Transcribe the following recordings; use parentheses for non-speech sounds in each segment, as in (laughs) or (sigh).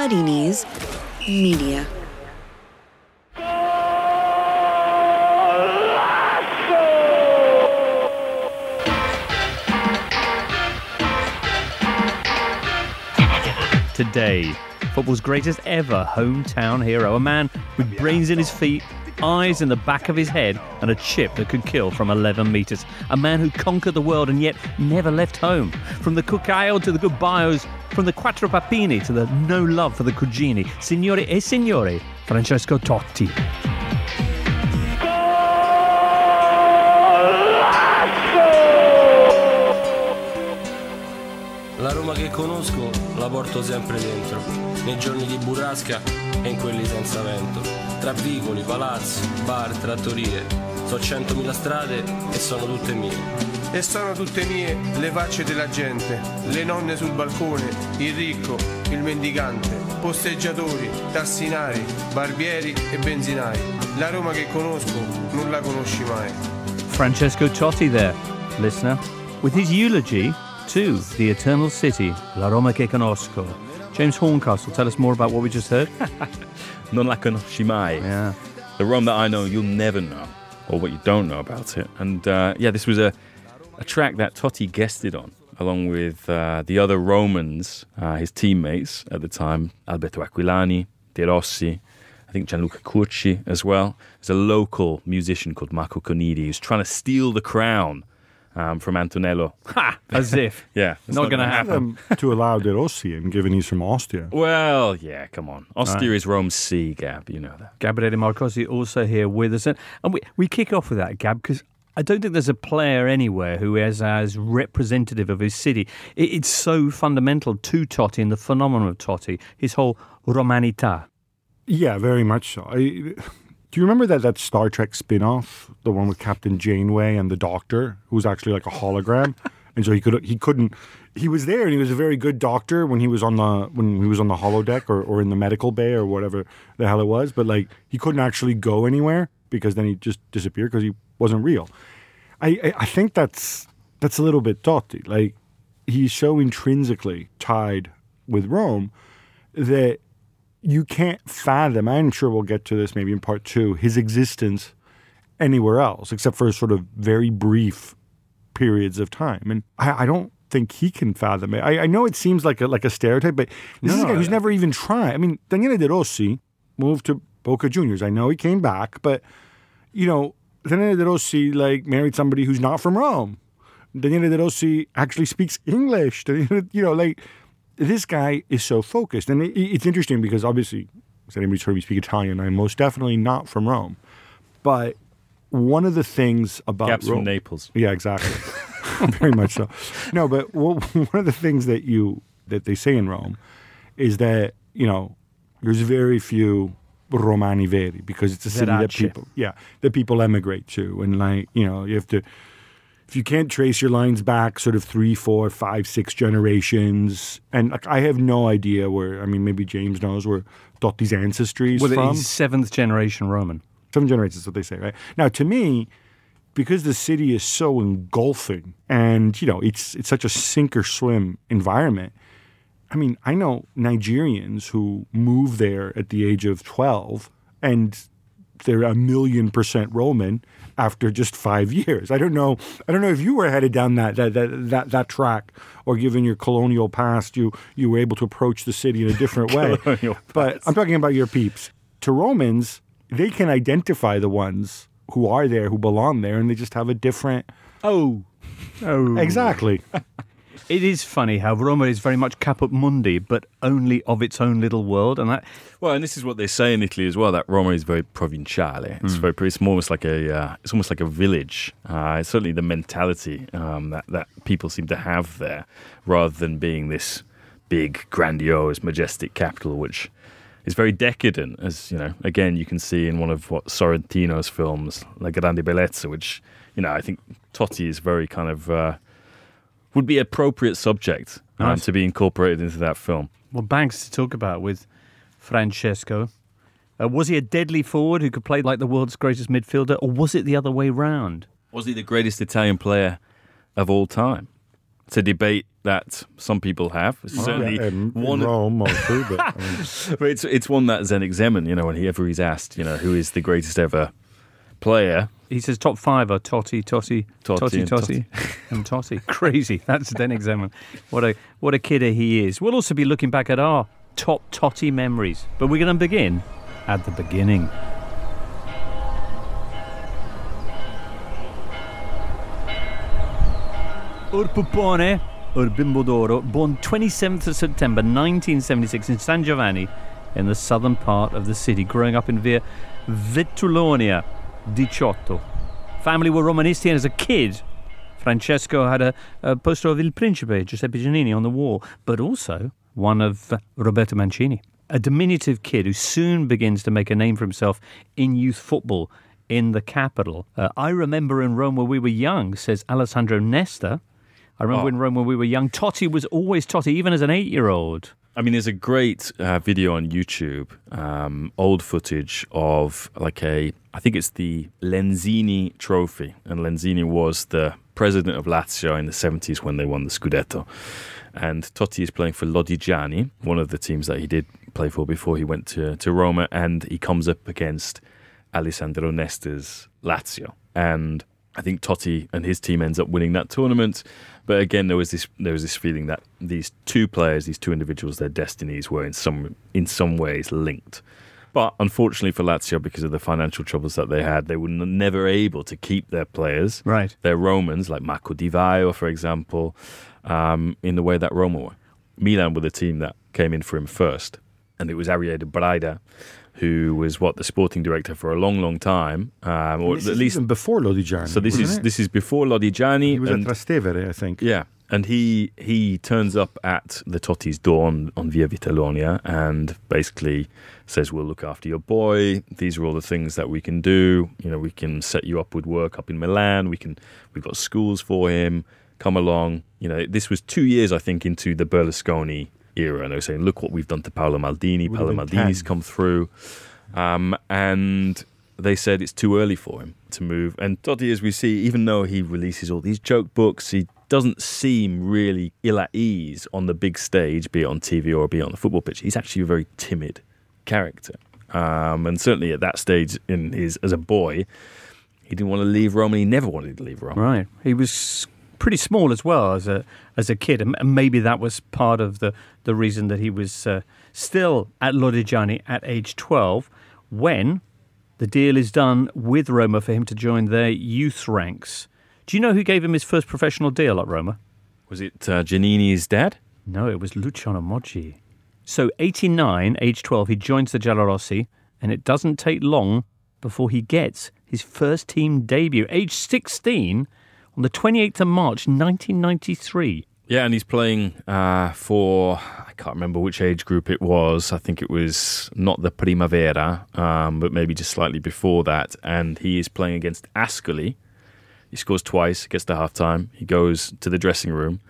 Muddy Knees Media. Today, football's greatest ever hometown hero, a man with brains in his feet, eyes in the back of his head, and a chip that could kill from 11 metres. A man who conquered the world and yet never left home. From the cucchiaio to the gubbios, from the quattro papini to the no love for the cugini. Signore e Signore, Francesco Totti. La Roma che conosco la porto sempre dentro, nei giorni di burrasca e in quelli senza vento. Tra vicoli, palazzi, bar, trattorie, so centomila strade e sono tutte mie. E sono tutte mie le facce della gente, le nonne sul balcone, il ricco, il mendicante, posteggiatori, tassinari, barbieri e benzinai. La Roma che conosco non la conosci mai. Francesco Totti there, listener, with his eulogy to the Eternal City, La Roma che conosco. James Horncastle, tell us more about what we just heard. (laughs) Non la conosci mai. yeah. The Rome that I know, you'll never know, or what you don't know about it. And uh, yeah, this was a, a track that Totti guested on, along with uh, the other Romans, uh, his teammates at the time, Alberto Aquilani, De Rossi, I think Gianluca Curci as well. There's a local musician called Marco Conidi who's trying to steal the crown um, from Antonello. Ha! As if. (laughs) Yeah, it's Not gonna gonna happen. To allow De Rossi in, given he's from Ostia. Well, yeah, come on. Ostia is Rome's sea, Gab, you know that. Gabriele Marcotti also here with us. And and we, we kick off with that, Gab, because I don't think there's a player anywhere who is as representative of his city. It's so fundamental to Totti and the phenomenon of Totti, his whole romanità. Yeah, very much so. I, do you remember that, that Star Trek spin off, the one with Captain Janeway and the Doctor, who was actually like a hologram? (laughs) and so he could he couldn't he was there and he was a very good doctor when he was on the when he was on the holodeck or, or in the medical bay or whatever the hell it was, but like he couldn't actually go anywhere because then he just disappeared because he wasn't real. I, I I think that's that's a little bit Totti. Like he's so intrinsically tied with Rome that you can't fathom. I'm sure we'll get to this maybe in part two. His existence anywhere else, except for sort of very brief periods of time, and I, I don't think he can fathom it. I, I know it seems like a like a stereotype, but this is a guy who's never even tried. I mean, Daniele De Rossi moved to Boca Juniors. I know he came back, but you know, Daniele De Rossi like married somebody who's not from Rome. Daniele De Rossi actually speaks English. (laughs) You know, like this guy is so focused, and it, it's interesting because obviously, as anybody's heard me speak Italian, I'm most definitely not from Rome. But one of the things about Gab's Rome, from Naples. yeah, exactly. (laughs) (laughs) Very much so. No, but one of the things that you that they say in Rome is that you know there's very few Romani veri because it's a city that people yeah that people emigrate to, and like you know you have to if you can't trace your lines back sort of three, four, five, six generations, and like I have no idea where. I mean, maybe James knows where Totti's ancestry is Well, from he's seventh generation Roman. seven generations is what they say, right? Now, to me, because the city is so engulfing and you know it's it's such a sink or swim environment. I mean, I know Nigerians who move there at the age of twelve and they're a million percent Roman after just five years. I don't know. I don't know if you were headed down that that that that, track, or given your colonial past, you you were able to approach the city in a different (laughs) way. But I'm talking about your peeps. To Romans, they can identify the ones who are there, who belong there, and they just have a different. Oh. Oh. Exactly. (laughs) It is funny how Roma is very much caput mundi, but only of its own little world. And that, Well, and this is what they say in Italy as well. That Roma is very provinciale. It's very. It's almost like a. Uh, it's almost like a village. Uh, it's certainly the mentality um, that that people seem to have there, rather than being this big, grandiose, majestic capital, which is very decadent. As you know, again, you can see in one of what Sorrentino's films, La Grande Bellezza, which you know I think Totti is very kind of. Uh, would be appropriate subject um, to be incorporated into that film. well, Banks to talk about with Francesco. Uh, was he a deadly forward who could play like the world's greatest midfielder, or was it the other way round? Was he the greatest Italian player of all time? It's a debate that some people have. Certainly, Yeah, in, in one. Rome mostly, but I (laughs) mean, But it's it's one that Zdenek Zeman. You know, whenever he's asked, you know, who is the greatest ever player, He says top five are Totti, Totti, Totti Totti, and Totti, (laughs) and Totti. Crazy. That's Zdenek Zeman. What a what a kidder he is. We'll also be looking back at our top Totti memories, but we're going to begin at the beginning. Ur Pupone, Ur Bimbo d'Oro, born 27th of September 1976 in San Giovanni, in the southern part of the city, growing up in Via Vetulonia, 18. Family were Romanisti, and as a kid, Francesco had a, a poster of Il Principe, Giuseppe Giannini, on the wall, but also one of Roberto Mancini. A diminutive kid who soon begins to make a name for himself in youth football in the capital. Uh, I remember in Rome when we were young, says Alessandro Nesta. I remember Oh. in Rome when we were young, Totti was always Totti, even as an eight year old. I mean, there's a great uh, video on YouTube, um, old footage of like a, I think it's the Lenzini Trophy, and Lenzini was the president of Lazio in the 70s when they won the Scudetto, and Totti is playing for Lodigiani, one of the teams that he did play for before he went to to Roma, and he comes up against Alessandro Nesta's Lazio, and I think Totti and his team ends up winning that tournament. But again, there was this there was this feeling that these two players, these two individuals, their destinies were in some in some ways linked. But unfortunately for Lazio, because of the financial troubles that they had, they were n- never able to keep their players, Right. their Romans, like Marco Di Vaio, for example, um, in the way that Roma were. Milan were the team that came in for him first, and it was Ariedo Braida, who was what the sporting director for a long, long time, um, or this at is least even before Lodigiani. so this is it? this is before Lodigiani. He was and, at Trastevere, I think. yeah, and he he turns up at the Totti's door on, on Via Vetulonia and basically says, "We'll look after your boy. These are all the things that we can do. You know, we can set you up with work up in Milan. We can we've got schools for him. Come along. You know, this was two years I think into the Berlusconi era, and they were saying, "Look what we've done to Paolo Maldini. Would Paolo Maldini's 10. come through." Um, and they said it's too early for him to move. And Totti, as we see, even though he releases all these joke books, he doesn't seem really ill at ease on the big stage, be it on TV or be it on the football pitch. He's actually a very timid character. Um, and certainly at that stage in his as a boy, he didn't want to leave Rome and he never wanted to leave Rome. Right. He was pretty small as well as a as a kid, and maybe that was part of the the reason that he was uh, still at Lodigiani at age twelve when the deal is done with Roma for him to join their youth ranks. Do you know who gave him his first professional deal at Roma? Was it uh, Giannini's dad? No, it was Luciano Moggi. So, 89, age 12, he joins the Giallorossi, and it doesn't take long before he gets his first team debut, age 16, on the 28th of March, 1993. Yeah, and he's playing uh, for I can't remember which age group it was. I think it was not the Primavera, um, but maybe just slightly before that. And he is playing against Ascoli. He scores twice, gets to half time. He goes to the dressing room,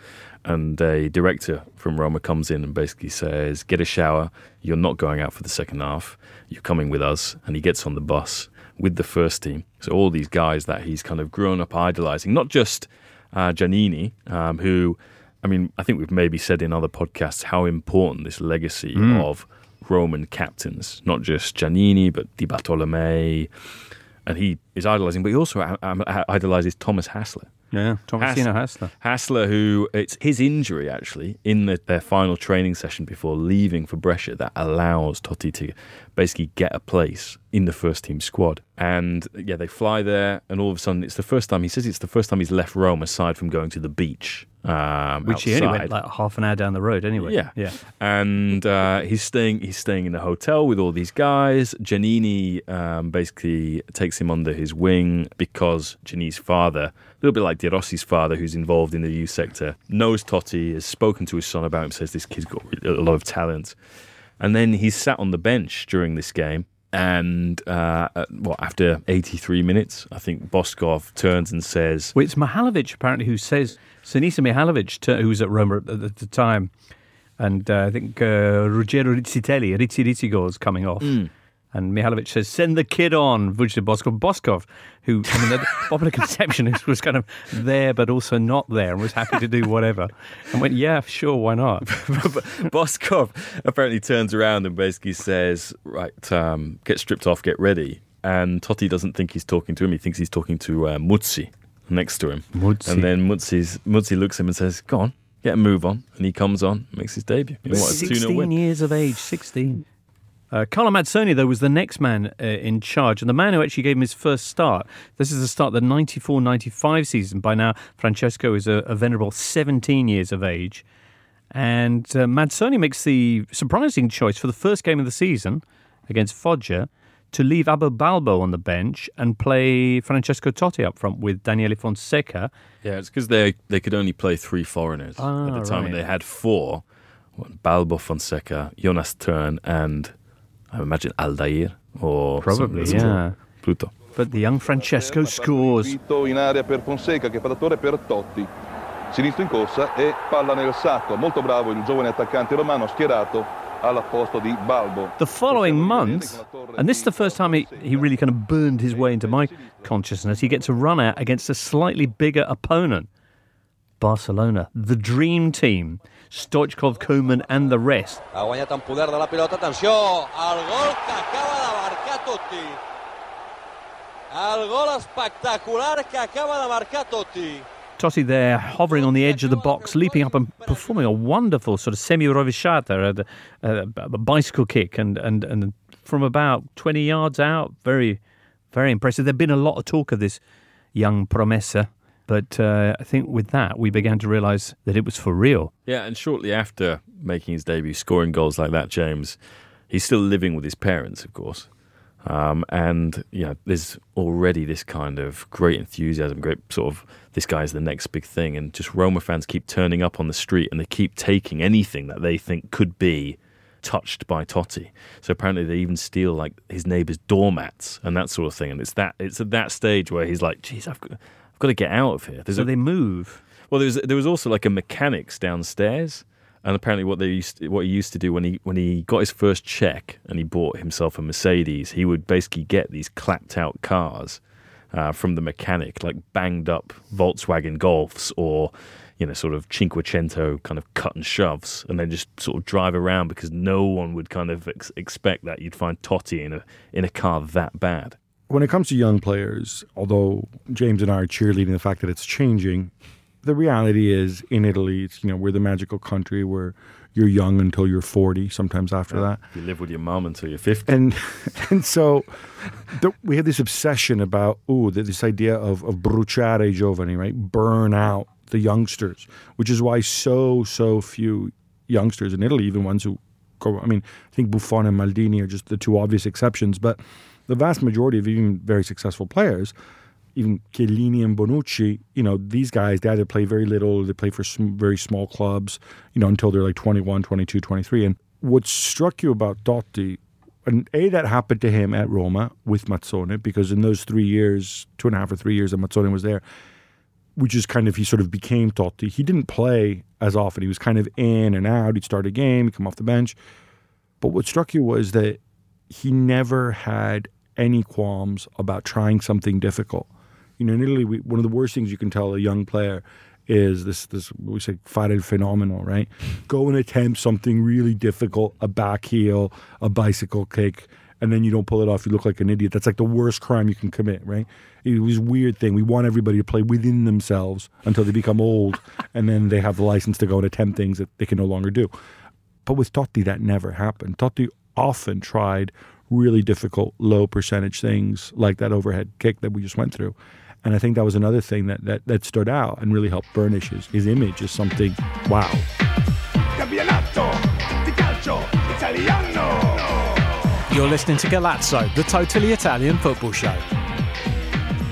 and a director from Roma comes in and basically says, Get a shower. You're not going out for the second half. You're coming with us. And he gets on the bus with the first team. So, all these guys that he's kind of grown up idolizing, not just uh, Giannini, um, who, I mean, I think we've maybe said in other podcasts how important this legacy of Roman captains, not just Giannini, but Di Bartolomei, and he is idolizing, but he also uh, um, idolizes Thomas Hassler. Yeah, Tomasino Hassler. Hassler, who it's his injury actually in the, their final training session before leaving for Brescia that allows Totti to basically get a place in the first team squad. And yeah, they fly there, and all of a sudden it's the first time he says it's the first time he's left Rome aside from going to the beach, um, Which he only went like half an hour down the road anyway. Yeah, Yeah. And uh, he's staying. He's staying in a hotel with all these guys. Giannini um, basically takes him under his wing because Giannini's father, a little bit like De Rossi's father, who's involved in the youth sector, knows Totti, has spoken to his son about him, says this kid's got a lot of talent. And then he's sat on the bench during this game. And uh, well, after 83 minutes, I think Boskov turns and says, Well, it's Mihajlovic apparently who says Sinisa Mihajlovic, who was at Roma at the, time, and uh, I think uh, Ruggero Rizzitelli, Rizzi goals coming off. And Mihajlovic says, send the kid on, Vujadin Boskov. Boskov, who, I mean, the popular (laughs) conception is, was kind of there, but also not there, and was happy to do whatever. And went, yeah, sure, why not? (laughs) Boskov apparently turns around and basically says, right, um, get stripped off, get ready. And Totti doesn't think he's talking to him. He thinks he's talking to uh, Muzzi next to him. Muzzi. And then Muzzi's, Muzzi looks at him and says, go on, get a move on. And he comes on, makes his debut. In what, a 2-0 16 win. years of age, 16. Uh, Carlo Mazzone, though, was the next man uh, in charge, and the man who actually gave him his first start. This is the start of the 94 95 season. By now, Francesco is a, a venerable 17 years of age. And uh, Mazzone makes the surprising choice for the first game of the season against Foggia to leave Abel Balbo on the bench and play Francesco Totti up front with Daniele Fonseca. Yeah, it's because they they could only play three foreigners Ah, at the time, and they had four: Balbo, Fonseca, Jonas Thern, and I imagine Aldair or Probably, some- yeah. Pluto. But the young Francesco scores. In area per Fonseca che fa d'attore per Totti. Sinistro in corsa e palla nel sacco. Molto bravo il giovane attaccante romano schierato al posto di Balbo. The following month, and this is the first time he, he really kind of burned his way into my consciousness, he gets a run out against a slightly bigger opponent. Barcelona, the dream team, Stoichkov, Koeman, and the rest. Ha guanyat en poder de la pilota. Atenció, el gol que acaba de marcar Totti. El gol espectacular que acaba de marcar Totti. Totti there, hovering on the edge of the box, leaping up and performing a wonderful sort of semi-rovesciata, a, a, a bicycle kick, and, and, and from about 20 yards out, very, very impressive. There'd been a lot of talk of this young promessa, but uh, I think with that we began to realise that it was for real. Yeah, and shortly after making his debut, scoring goals like that, James, he's still living with his parents, of course. Um, and you know, there's already this kind of great enthusiasm, great sort of this guy's the next big thing, and just Roma fans keep turning up on the street and they keep taking anything that they think could be touched by Totti. So apparently they even steal like his neighbour's doormats and that sort of thing. And it's that it's at that stage where he's like, "Geez, I've got, got to get out of here." There's So a- they move. well, there was there was also like a mechanics downstairs, and apparently what they used to, what he used to do when he when he got his first check and he bought himself a Mercedes, he would basically get these clapped out cars uh, from the mechanic, like banged up Volkswagen Golfs or you know sort of Cinquecento kind of cut and shoves, and then just sort of drive around because no one would kind of ex- expect that you'd find Totti in a in a car that bad. When it comes to young players, although James and I are cheerleading the fact that it's changing, the reality is in Italy, it's, you know, we're the magical country where you're young until you're 40, sometimes after that. You live with your mom until you're fifty. And (laughs) and so the, we have this obsession about, ooh, th- this idea of, of bruciare giovani, right? Burn out the youngsters, which is why so, so few youngsters in Italy, even ones who go, I mean, I think Buffon and Maldini are just the two obvious exceptions, but the vast majority of even very successful players, even Chiellini and Bonucci, you know, these guys, they either play very little, or they play for some very small clubs, you know, until they're like 21, 22, 23. And what struck you about Totti, and A, that happened to him at Roma with Mazzone, because in those three years, two and a half or three years that Mazzone was there, which is kind of, he sort of became Totti. He didn't play as often. He was kind of in and out. He'd start a game, he'd come off the bench. But what struck you was that he never had any qualms about trying something difficult. You know, in Italy, we, one of the worst things you can tell a young player is this, this what we say, fare il fenomeno, right? Go and attempt something really difficult, a back heel, a bicycle kick, and then you don't pull it off. You look like an idiot. That's like the worst crime you can commit, right? It was a weird thing. We want everybody to play within themselves until they become old, (laughs) and then they have the license to go and attempt things that they can no longer do. But with Totti, that never happened. Totti often tried really difficult, low percentage things like that overhead kick that we just went through. And I think that was another thing that, that, that stood out and really helped burnish his, his image as something, wow. Campionato di calcio italiano. You're listening to Golazzo, the totally Italian football show.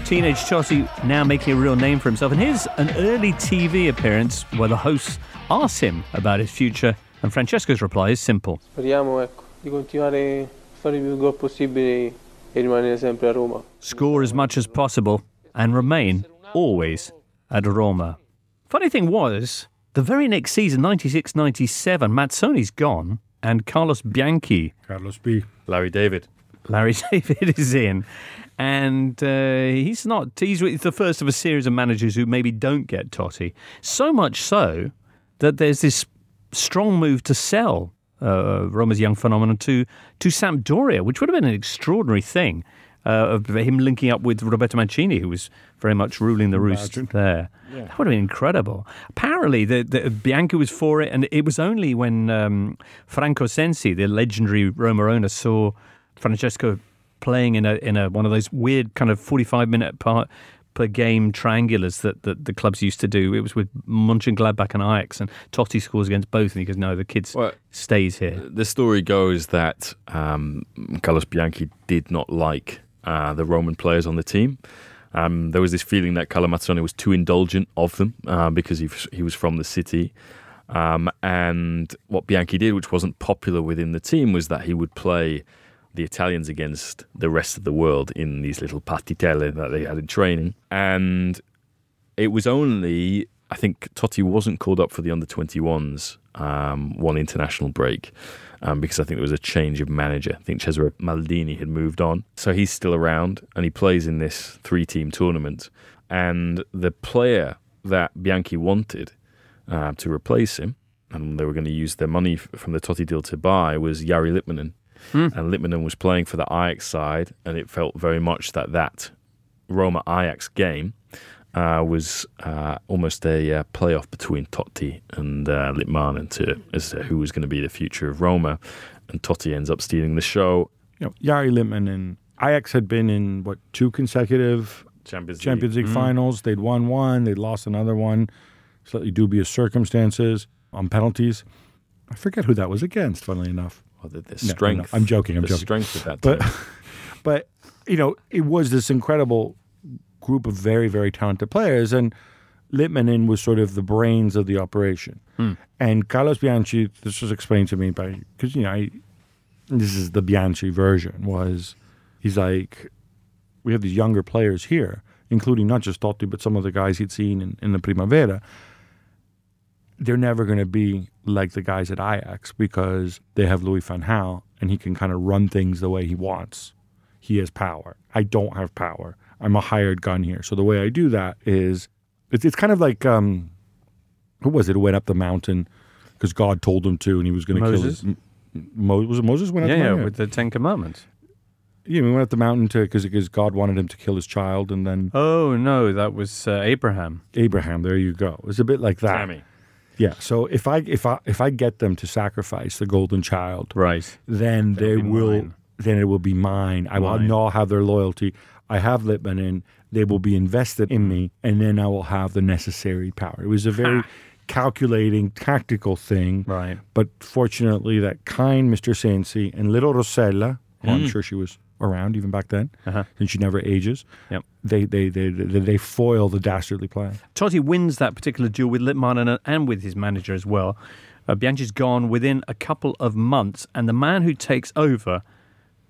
Teenage Totti now making a real name for himself. And here's an early TV appearance where the host asks him about his future, and Francesco's reply is simple. Speriamo ecco, di continuare a fare gol possibili e rimanere sempre a Roma. Score as much as possible and remain always at Roma. Funny thing was, the very next season, 96 97, Mazzone's gone, and Carlos Bianchi Carlos B. Larry David. Larry (laughs) David is in, and uh, he's not. He's the first of a series of managers who maybe don't get Totti. So much so that there's this strong move to sell uh, Roma's young phenomenon to to Sampdoria, which would have been an extraordinary thing. Uh, of him linking up with Roberto Mancini, who was very much ruling the roost there. Yeah. That would have been incredible. Apparently, the, the, Bianchi was for it, and it was only when um, Franco Sensi, the legendary Roma owner, saw Francesco playing in a in a one of those weird kind of forty five minute part per game triangulars that, that the clubs used to do. It was with Mönchengladbach and Ajax, and Totti scores against both, and he goes, "No, the kid Well, stays here." The story goes that um, Carlos Bianchi did not like uh, the Roman players on the team. Um, there was this feeling that Carlo Mazzone was too indulgent of them uh, because he, he was from the city. Um, and what Bianchi did, which wasn't popular within the team, was that he would play the Italians against the rest of the world in these little partitelle that they had in training. And it was only, I think Totti wasn't called up for the under 21s um, one international break um, because I think there was a change of manager. I think Cesare Maldini had moved on. So he's still around and he plays in this three team tournament. And the player that Bianchi wanted uh, to replace him, and they were going to use their money from the Totti deal to buy, was Jari Litmanen. And Litmanen was playing for the Ajax side, and it felt very much that that Roma Ajax game uh, was uh, almost a uh, playoff between Totti and uh, Litmanen to as to who was going to be the future of Roma. And Totti ends up stealing the show. You know, Jari Litmanen Ajax had been in what two consecutive Champions League. Champions League Mm. finals. They'd won one, they'd lost another one, slightly dubious circumstances on penalties. I forget who that was against. Funnily enough, Well, the, the No, no, strength. I'm joking. I'm the joking. strength of that. but (laughs) but you know, it was this incredible group of very very talented players, and Litmanen was sort of the brains of the operation. Hmm. And Carlos Bianchi, this was explained to me by because you know I, this is the Bianchi version was he's like we have these younger players here, including not just Totti but some of the guys he'd seen in, in the Primavera. They're never going to be like the guys at Ajax because they have Louis van Gaal and he can kind of run things the way he wants. He has power. I don't have power. I'm a hired gun here. So the way I do that is it's, it's kind of like um, who was it who went up the mountain because God told him to and he was going to kill Moses? his, Mo, was it Moses went up Yeah, the yeah, mountain? with the Ten Commandments. Yeah, he went up the mountain to because because God wanted him to kill his child, and then Oh no, that was uh, Abraham. Abraham. There you go. It was a bit like that. Tammy. Yeah. So if I if I if I get them to sacrifice the golden child, Right. then they be will mine. then it will be mine. I will not have their loyalty. I have Litmanen. They will be invested in me, and then I will have the necessary power. It was a very calculating, tactical thing. Right. But fortunately, that kind Mr. Sensi and little Rosella, who I'm Mm. sure she was around even back then, Uh-huh. and she never ages. Yep. They they they they, they foil the dastardly plan. Totti wins that particular duel with Litmanen, and with his manager as well. Uh, Bianchi's gone within a couple of months, and the man who takes over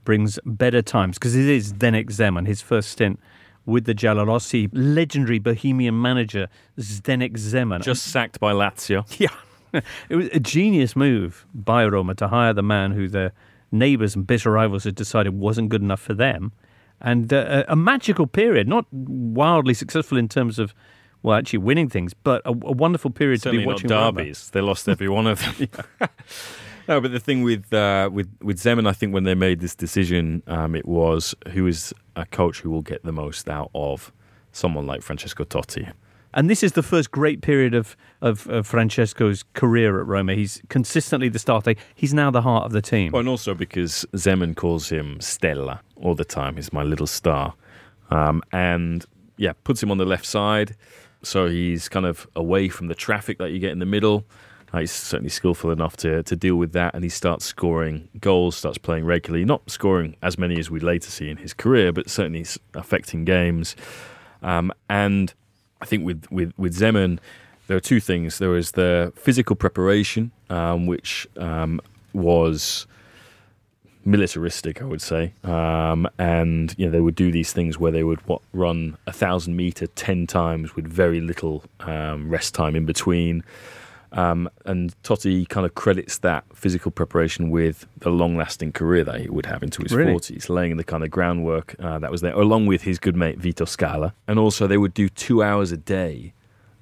brings better times because it is Zdenek Zeman, his first stint with the Giallorossi, legendary Bohemian manager Zdenek Zeman. Just sacked by Lazio. (laughs) Yeah. it was a genius move by Roma to hire the man who their neighbours and bitter rivals had decided wasn't good enough for them. And uh, a magical period, not wildly successful in terms of, well, actually winning things, but a, a wonderful period Certainly to be not watching. Roma. derbies. They lost every one of them. (laughs) (laughs) no, but the thing with uh, with with Zeman, I think when they made this decision, um, it was who is a coach who will get the most out of someone like Francesco Totti. And this is the first great period of, of, of Francesco's career at Roma. He's consistently the starter. He's now the heart of the team. Well, and also because Zeman calls him Stella all the time. He's my little star. Um, and yeah, puts him on the left side. So he's kind of away from the traffic that you get in the middle. Uh, he's certainly skillful enough to, to deal with that. And he starts scoring goals, starts playing regularly. Not scoring as many as we'd later see in his career, but certainly affecting games. Um, and I think with, with, with Zeman, there are two things. There was the physical preparation, um, which um, was militaristic, I would say. Um, and you know they would do these things where they would what, run a thousand meter ten times with very little um, rest time in between. Um, and Totti kind of credits that physical preparation with the long-lasting career that he would have into his Really? 40s, laying the kind of groundwork uh, that was there, along with his good mate Vito Scala. And also, they would do two hours a day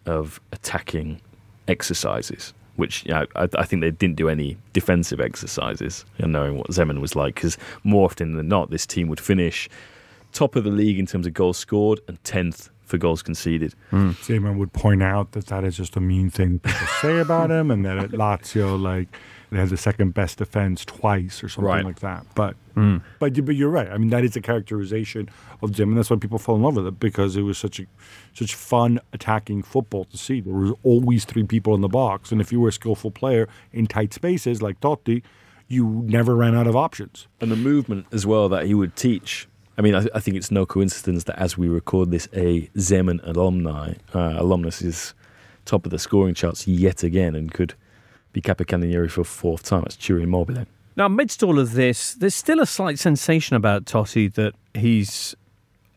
of attacking exercises, which you know, I, I think they didn't do any defensive exercises, know, knowing what Zeman was like, because more often than not, this team would finish top of the league in terms of goals scored and 10th for goals conceded. Mm. Zeman would point out that that is just a mean thing people say (laughs) about him, and that at Lazio, like they had the second best defense twice or something Right. like that. But mm. but you- but you're right. I mean, that is a characterization of Jim, and that's why people fall in love with it because it was such a such fun attacking football to see. There was always three people in the box, and if you were a skillful player in tight spaces like Totti, you never ran out of options. And the movement as well that he would teach. I mean, I, I think it's no coincidence that as we record this, a Zeman alumni, uh, alumnus is top of the scoring charts yet again and could be capocannoniere for a fourth time. It's Ciro Immobile. Now, amidst all of this, there's still a slight sensation about Totti that he's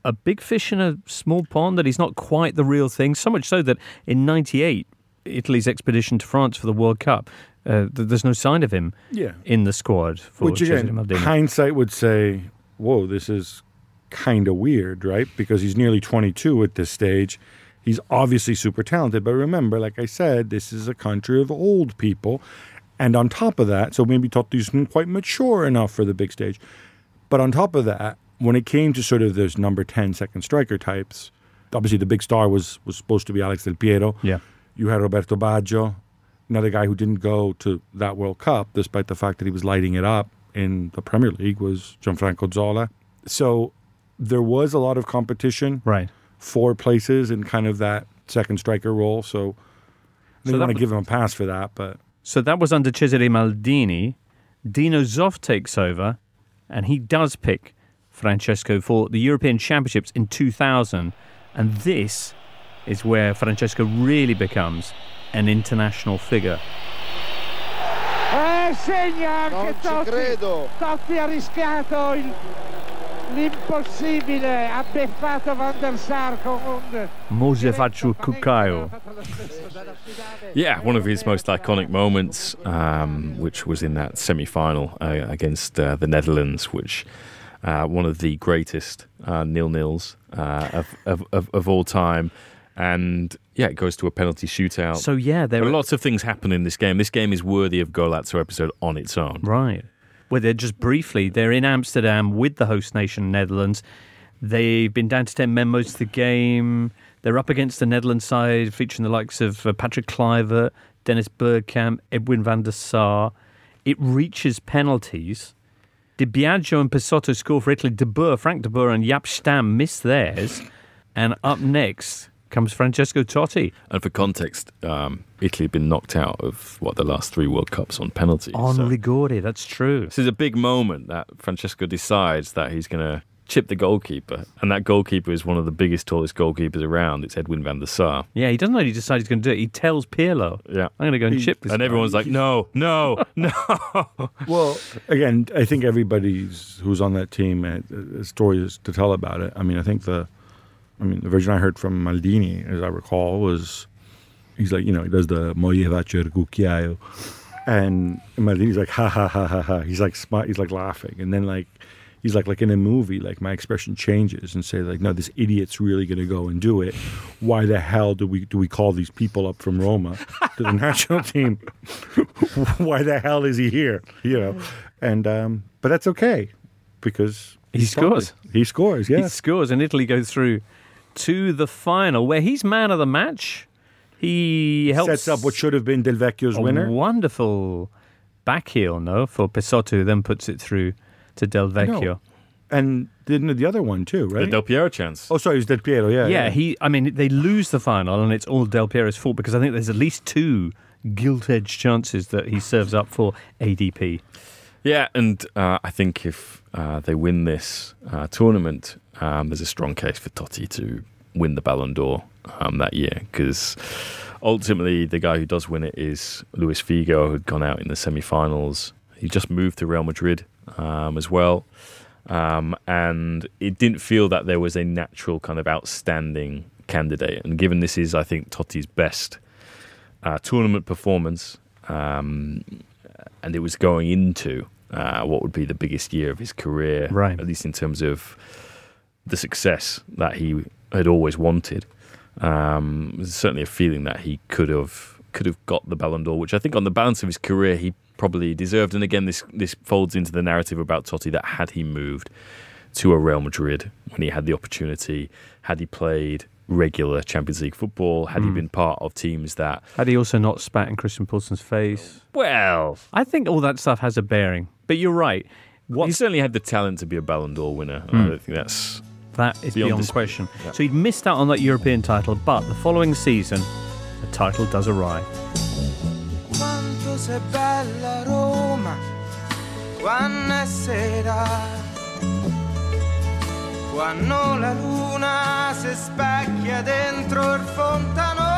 a big fish in a small pond, that he's not quite the real thing. So much so that in '98, Italy's expedition to France for the World Cup, uh, th- there's no sign of him Yeah. in the squad for Which again, hindsight would say, "Whoa, this is kind of weird, right?" Because he's nearly 22 at this stage. He's obviously super talented, but remember, like I said, this is a country of old people, and on top of that, so maybe Totti Totti's not quite mature enough for the big stage. But on top of that, when it came to sort of those number 10 second striker types, obviously the big star was was supposed to be Alex Del Piero. Yeah. You had Roberto Baggio, another guy who didn't go to that World Cup, despite the fact that he was lighting it up in the Premier League, was Gianfranco Zola. So there was a lot of competition right. for places in kind of that second striker role. So I didn't that want to give him a pass for that, but So that was under Cesare Maldini. Dino Zoff takes over, and he does pick Francesco for the European Championships in 2000. And this is where Francesco really becomes an international figure. Eh, segna anche Non ci Totti. credo. Totti ha rischiato il- l'impossibile, ha beffato Van der Sar con un Mose faccio cucchiaio. Yeah, one of his most iconic moments, um, which was in that semi final uh, against uh, the Netherlands, which uh, one of the greatest uh, nil nils uh, of, of, of, of all time. And yeah, it goes to a penalty shootout. So, yeah, there There are are lots of things happen in this game. This game is worthy of Golazzo episode on its own. Right. Well, they're just briefly, they're in Amsterdam with the host nation, Netherlands. They've been down to 10 men most of the game. They're up against the Netherlands side, featuring the likes of uh, Patrick Kluivert, Dennis Bergkamp, Edwin van der Sar. It reaches penalties. Di Biagio and Pessotto score for Italy. De Boer, Frank De Boer and Jaap Stam miss theirs. And up next comes Francesco Totti. And for context, um, Italy had been knocked out of what the last three World Cups on penalties. On So Ligori, that's true. This is a big moment that Francesco decides that he's going to chip the goalkeeper. And that goalkeeper is one of the biggest, tallest goalkeepers around. It's Edwin van der Sar. Yeah, he doesn't know he decides he's going to do it. He tells Pirlo, Yeah. I'm going to go and He- chip this And guy." everyone's like, no, no, (laughs) no. Well, again, I think everybody's who's on that team had uh, stories to tell about it. I mean, I think the, I mean, the version I heard from Maldini, as I recall, was he's like, you know, he does the "Moglie faccio il cucchiaio," and Maldini's like, ha ha ha ha ha. He's like, smart. He's like laughing, and then like. He's like, like in a movie, like my expression changes and say, like, no, this idiot's really going to go and do it. Why the hell do we do we call these people up from Roma to the (laughs) national team? (laughs) Why the hell is he here? You know, and um, but that's okay because He solid. scores. He scores. Yeah. He scores, and Italy goes through to the final, where he's man of the match. He helps Sets up what should have been Del Vecchio's a winner. wonderful back heel, no, for Pessotto, who then puts it through to Del Vecchio. And didn't the other one too, right? The? Del Piero chance. oh, sorry, it was Del Piero. Yeah. Yeah, he. I mean, they lose the final, and it's all Del Piero's fault because I think there's at least two gilt-edged chances that he serves up for ADP. Yeah, and uh, I think if uh, they win this uh, tournament, um, there's a strong case for Totti to win the Ballon d'Or um, that year because ultimately the guy who does win it is Luis Figo, who'd gone out in the semi-finals. He just moved to Real Madrid um, as well, um, and it didn't feel that there was a natural kind of outstanding candidate. And given this is, I think, Totti's best uh, tournament performance, um, and it was going into uh, what would be the biggest year of his career, Right. At least in terms of the success that he had always wanted. Um, there's certainly a feeling that he could have could have got the Ballon d'Or, which I think on the balance of his career he probably deserved. And again, this this folds into the narrative about Totti that had he moved to a Real Madrid when he had the opportunity, had he played regular Champions League football, had he Mm. been part of teams that Had he also not spat in Christian Poulsen's face? well, I think all that stuff has a bearing. But you're right. he certainly had the talent to be a Ballon d'Or winner. I Mm. don't think that's That is Beyond beyond, question. Yeah. So he'd missed out on that European title, but the following season, the title does arrive. Quanto sei bella Roma quando sera, quando la luna si specchia dentro il fontanone.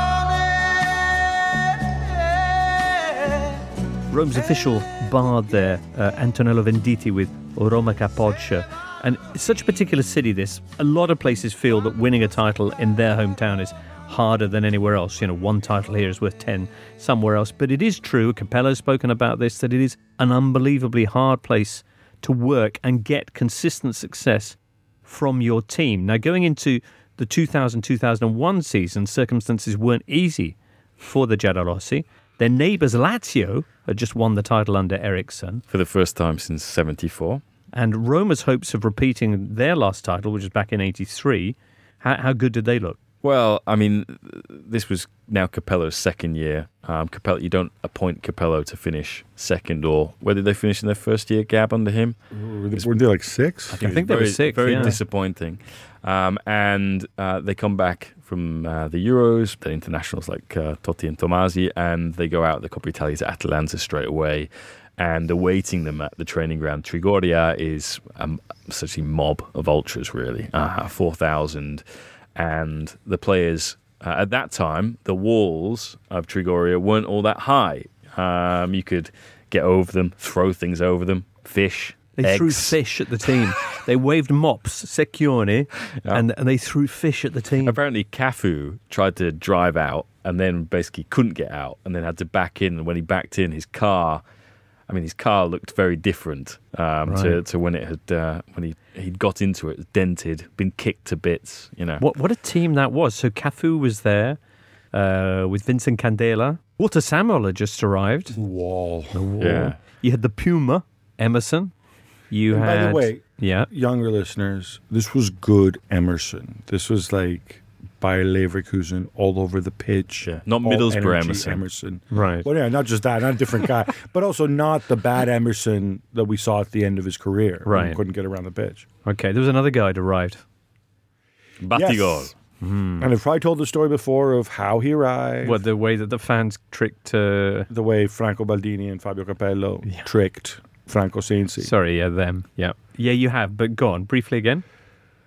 Rome's official bard there, uh, Antonello Venditti with Roma Capoccia. And it's such a particular city, this. A lot of places feel that winning a title in their hometown is harder than anywhere else. You know, one title here is worth 10 somewhere else. But it is true, Capello's spoken about this, that it is an unbelievably hard place to work and get consistent success from your team. Now, going into the 2000 2001 season, circumstances weren't easy for the Giallorossi. Their neighbours Lazio had just won the title under Eriksson. for the first time since '74. And Roma's hopes of repeating their last title, which was back in 83, how, how good did they look? Well, I mean, this was now Capello's second year. Um, Capello, you don't appoint Capello to finish second, or where did they finish in their first year? Gab under him. Were they, were they like six? I think it was they were six. Very yeah. disappointing. Um, and uh, they come back from uh, the Euros, the internationals like uh, Totti and Tommasi, and they go out the Coppa Italia to Atalanta straight away. And awaiting them at the training ground, Trigoria is um, such a mob of ultras, really, uh, 4,000. And the players uh, at that time, the walls of Trigoria weren't all that high. Um, you could get over them, throw things over them, fish. They threw fish at the team. (laughs) they waved mops, secchione, and, and they threw fish at the team. Apparently, Cafu tried to drive out and then basically couldn't get out and then had to back in. And when he backed in, his car, I mean, his car looked very different um, to, Right. to when it had uh, when he he'd got into it, dented, been kicked to bits. You know, What what a team that was. So Cafu was there uh, with Vincent Candela. Walter Samuel had just arrived. Wall. The wall. Yeah. You had the Puma, Emerson. You And had. by the way, yeah. younger listeners, this was good Emerson. This was like Bayer Leverkusen all over the pitch. Yeah, not Middlesbrough Emerson. Emerson. Right. Well, yeah, not just that, not a different guy, (laughs) but also not the bad Emerson that we saw at the end of his career. Right. couldn't get around the pitch. Okay, there was another guy that arrived. Batigol. Yes. And I've probably told the story before of how he arrived. What the way that the fans tricked. Uh, the way Franco Baldini and Fabio Capello tricked Franco Sensi. sorry, yeah, them. Yeah. Yeah, you have, but go on briefly again.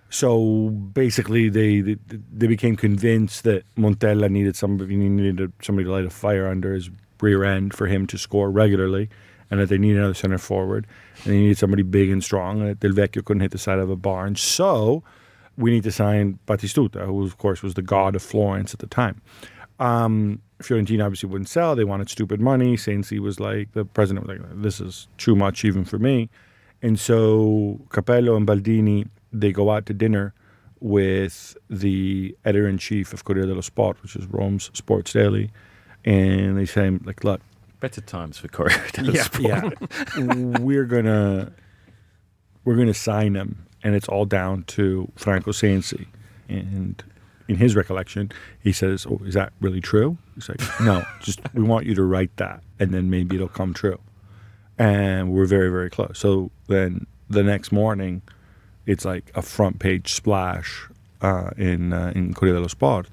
So basically, they, they they became convinced that Montella needed somebody needed somebody to light a fire under his rear end for him to score regularly, and that they needed another center forward, and they needed somebody big and strong, and that Del Vecchio couldn't hit the side of a barn. So we need to sign Batistuta, who of course was the god of Florence at the time. Um, Fiorentina obviously wouldn't sell; they wanted stupid money. Sensi was like the president was like, "This is too much even for me," and so Capello and Baldini they go out to dinner with the editor in chief of Corriere dello Sport, which is Rome's sports daily, and they say like, "Look, Better times for Corriere dello Sport. yeah, we're gonna we're gonna sign him, and it's all down to Franco Sensi." And in his recollection, he says, "Oh, is that really true?" He's like, "No, just we want you to write that, and then maybe it'll come true." And we're very, very close. So then the next morning, it's like a front page splash uh, in uh, in Corriere dello Sport,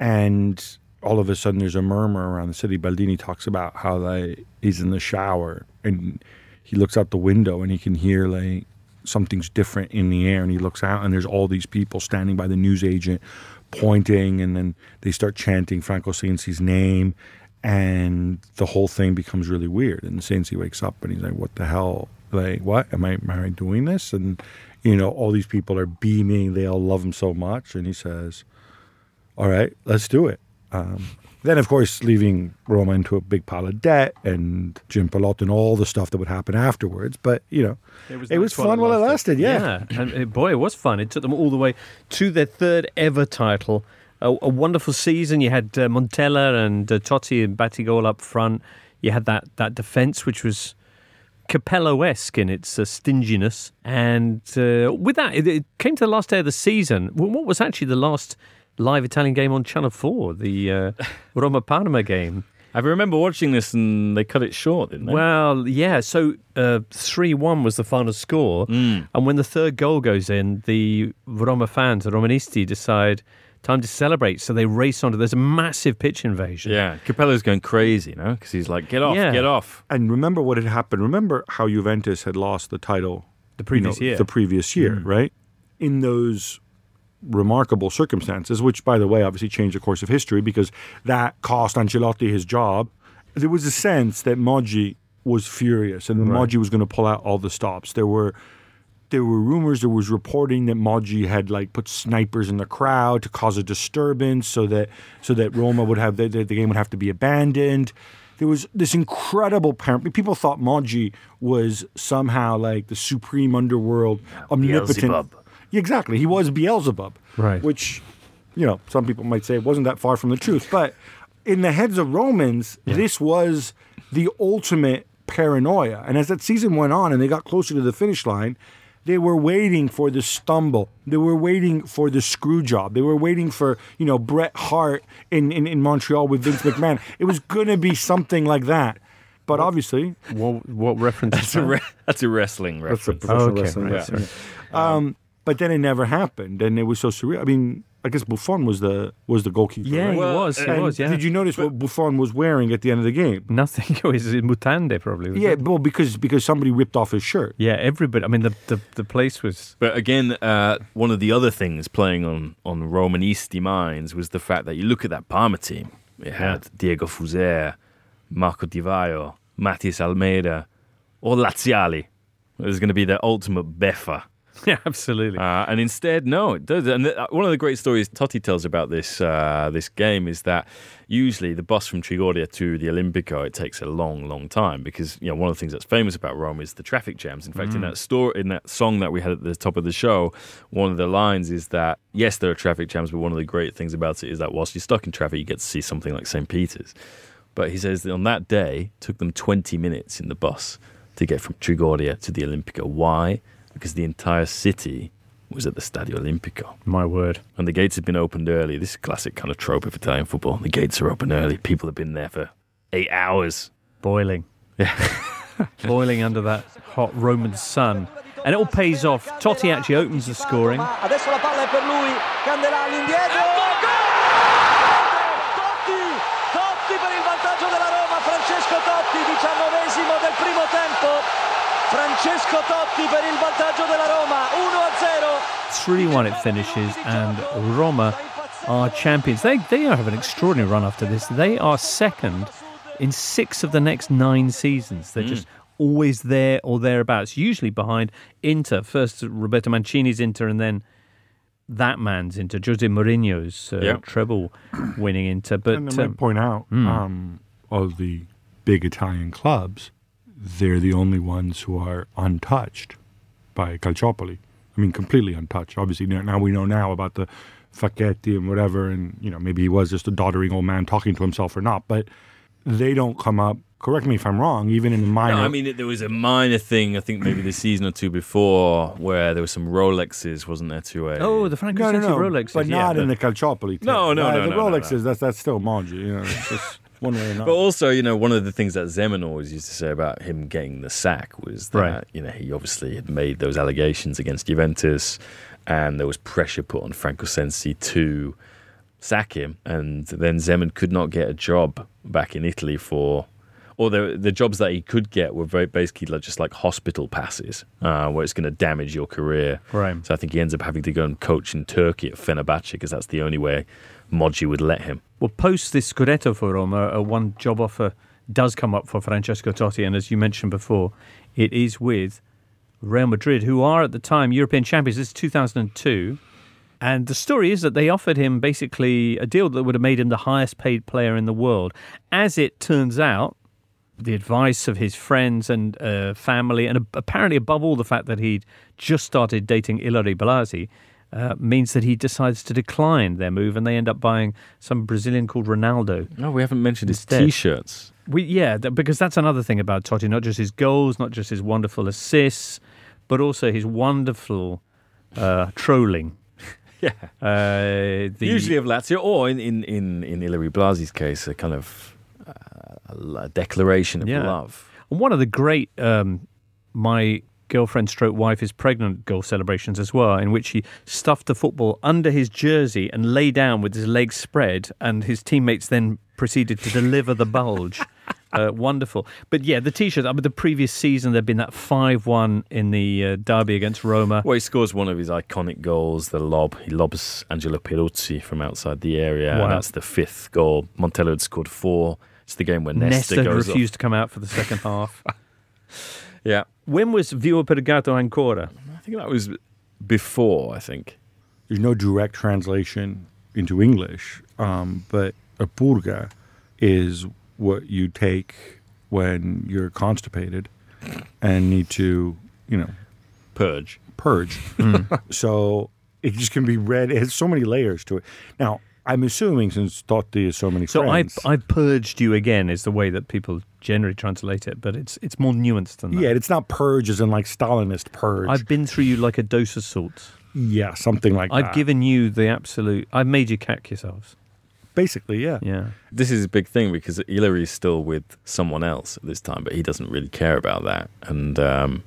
and all of a sudden there's a murmur around the city. Baldini talks about how he's in the shower and he looks out the window and he can hear like something's different in the air, and he looks out and there's all these people standing by the newsagent pointing, and then they start chanting Franco Sensi's name. And the whole thing becomes really weird. And Sensi wakes up and he's like, "What the hell? Like, what am I? Am I doing this?" And you know, all these people are beaming. They all love him so much. And he says, "All right, let's do it." Um, Then, of course, leaving Roma into a big pile of debt and Jim Pallotta and all the stuff that would happen afterwards. But, you know, it was, it was fun while it lasted. Yeah. and uh, boy, it was fun. It took them all the way to their third ever title. A, a wonderful season. You had uh, Montella and uh, Totti and Batigol up front. You had that that defense, which was Capello-esque in its uh, stinginess. And uh, with that, it, it came to the last day of the season. What was actually the last live Italian game on Channel 4, the uh, (laughs) Roma Parma game? I remember watching this and they cut it short, didn't they? Well, yeah. So three one was the final score, Mm. and when the third goal goes in, the Roma fans, the Romanisti, decide time to celebrate. So they race onto. There's a massive pitch invasion. yeah, Capello's going crazy, you know, because he's like, get off, Yeah. get off. And remember what had happened. Remember how Juventus had lost the title The previous year. The previous year, mm. right? In those remarkable circumstances, which, by the way, obviously changed the course of history because that cost Ancelotti his job. There was a sense that Moggi was furious and Right. Moggi was going to pull out all the stops. There were there were rumors, there was reporting that Moggi had like put snipers in the crowd to cause a disturbance, so that so that Roma would have the, the, the game would have to be abandoned. There was this incredible parent. People thought Moggi was somehow like the supreme underworld, omnipotent. Beelzebub. Yeah, exactly. He was Beelzebub, Right. Which, you know, some people might say it wasn't that far from the truth, but in the heads of Romans, this was the ultimate paranoia. And as that season went on and they got closer to the finish line, they were waiting for the stumble. They were waiting for the screw job. They were waiting for, you know, Bret Hart in, in, in Montreal with Vince McMahon. it was going to be something like that. But obviously, What what reference? That's a, re- that's a wrestling that's a reference. professional Okay, wrestling. right, yeah. Um, but then it never happened, and it was so surreal. I mean, I guess Buffon was the was the goalkeeper. Yeah, right? he Well, was. He was. Yeah. Did you notice what Buffon was wearing at the end of the game? Nothing. (laughs) It was in Mutande, probably. Yeah, it? well, because because somebody ripped off his shirt. Yeah, everybody. I mean, the the, the place was. But again, uh, one of the other things playing on, on Romanisti minds was the fact that you look at that Parma team. It had Diego Fuser, Marco Di Vaio, Matías Almeyda, or Laziali. It was going to be the ultimate beffa. (laughs) Yeah, absolutely. Uh, and instead, no, it does. And th- one of the great stories Totti tells about this uh, this game is that usually the bus from Trigoria to the Olimpico it takes a long, long time because you know one of the things that's famous about Rome is the traffic jams. In fact, in that store, in that song that we had at the top of the show, one of the lines is that yes, there are traffic jams, but one of the great things about it is that whilst you're stuck in traffic, you get to see something like St. Peter's. But he says that on that day, it took them 20 minutes in the bus to get from Trigoria to the Olimpico. Why? Because the entire city was at the Stadio Olimpico. My word. And the gates had been opened early. This is a classic kind of trope of Italian football. The gates are open early. People have been there for eight hours. Boiling. Yeah. (laughs) Boiling under that hot Roman sun. And it all pays off. Totti actually opens the scoring. Adesso la palla è per lui, Candelà all'indietro. Totti, Totti per il vantaggio della Roma, Francesco Totti, diciannovesimo del primo tempo. Francesco Totti per il vantaggio della Roma, 1-0. 3 1 it finishes, and Roma are champions. They, they have an extraordinary run after this. They are second in six of the next nine seasons. They're just always there or thereabouts, usually behind Inter. First, Roberto Mancini's Inter, and then that man's Inter, Jose Mourinho's uh, Yeah. treble winning Inter. But and I um, point out, hmm. um, of the big Italian clubs, they're the only ones who are untouched by Calciopoli. I mean, completely untouched. Obviously, now now we know now about the Facchetti and whatever, and you know maybe he was just a doddering old man talking to himself or not, but they don't come up. Correct me if I'm wrong. Even in the minor, No, I mean, there was a minor thing, I think maybe the season or two before, where there were some Rolexes, wasn't there, to a. oh, the Franco no, no, no, Rolex. but yeah, not in the Calciopoli. No, team. no, Uh, no, The no, no, Rolexes, no. that's that's still Moggi. You know, it's just (laughs) one way or another. But also, you know, one of the things that Zeman always used to say about him getting the sack was that, Right. you know, he obviously had made those allegations against Juventus and there was pressure put on Franco Sensi to sack him. And then Zeman could not get a job back in Italy for. Or the the jobs that he could get were very basically like, just like hospital passes, uh, where it's going to damage your career. Right. So I think he ends up having to go and coach in Turkey at Fenerbahce because that's the only way Moggi would let him. Well, post this Scudetto for Roma, a one job offer does come up for Francesco Totti, and as you mentioned before, it is with Real Madrid, who are at the time European champions. This is 2002. And the story is that they offered him basically a deal that would have made him the highest paid player in the world. As it turns out, the advice of his friends and uh, family, and apparently above all the fact that he'd just started dating Ilary Blasi, uh, means that he decides to decline their move, and they end up buying some Brazilian called Ronaldo. No, we haven't mentioned his t-shirts. We yeah, th- because that's another thing about Totti, not just his goals, not just his wonderful assists, but also his wonderful uh, trolling. (laughs) Yeah. Uh, the, Usually of Lazio, or in in in, in Blasi's case, a kind of uh, a declaration of Yeah. love. And one of the great um, my girlfriend stroke wife is pregnant goal celebrations as well, in which he stuffed the football under his jersey and lay down with his legs spread, and his teammates then proceeded to deliver the bulge. (laughs) Uh, wonderful, but yeah, the t-shirt. I mean, the previous season there'd been that five-one in the uh, derby against Roma. Well, he scores one of his iconic goals, the lob. He lobs Angelo Peruzzi from outside the area, Wow. and that's the fifth goal. Montella had scored four. It's the game where Nesta, Nesta goes refused off. to come out for the second (laughs) half. Yeah, When was Vi ho purgato ancora? I think that was before. I think There's no direct translation into English, um, but a purga is what you take when you're constipated and need to, you know, purge. Purge. (laughs) so it just can be read. It has so many layers to it. Now, I'm assuming since Totti has so many So I friends. I purged you again is the way that people generally translate it, but it's it's more nuanced than that. yeah, it's not purge as in like Stalinist purge. I've been through you like a dose of salt. yeah, something like that. I've given you the absolute. I've made you cack yourselves. Basically, yeah. Yeah. this is a big thing because Ilary is still with someone else at this time, but he doesn't really care about that. And um,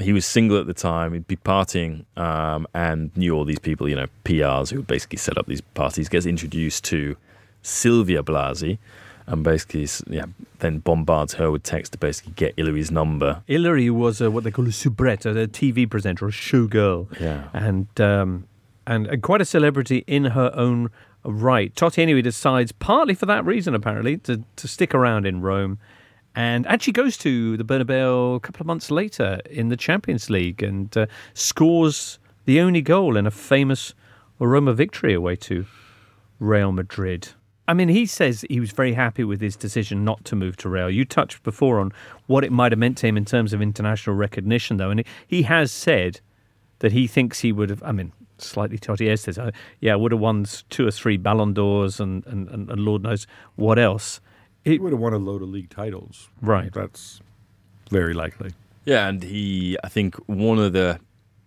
he was single at the time. He'd be partying um, and knew all these people, you know, PRs who would basically set up these parties. Gets introduced to Silvia Blasi, and basically, yeah, then bombards her with text to basically get Ilary's number. Ilary was uh, what they call a soubrette, a TV presenter, a showgirl, Yeah. and um, and and quite a celebrity in her own right. Totti anyway decides, partly for that reason, apparently, to to stick around in Rome, and actually goes to the Bernabeu a couple of months later in the Champions League and uh, scores the only goal in a famous Roma victory away to Real Madrid. I mean, he says he was very happy with his decision not to move to Real. You touched before on what it might have meant to him in terms of international recognition, though, and he has said that he thinks he would have. I mean, slightly Totti says, uh, yeah, would have won two or three Ballon d'Ors and, and, and Lord knows what else. He would have won a load of league titles. Right. That's very likely. Yeah, and he, I think, one of the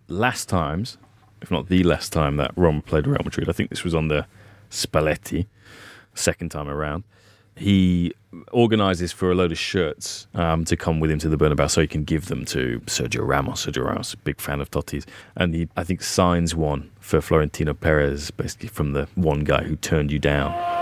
last times, if not the last time that Roma played Real Madrid, I think this was on the Spalletti, second time around. He organises for a load of shirts um, to come with him to the Bernabeu so he can give them to Sergio Ramos. Sergio Ramos, a big fan of Totti's. And he, I think, signs one for Florentino Perez, basically from the one guy who turned you down.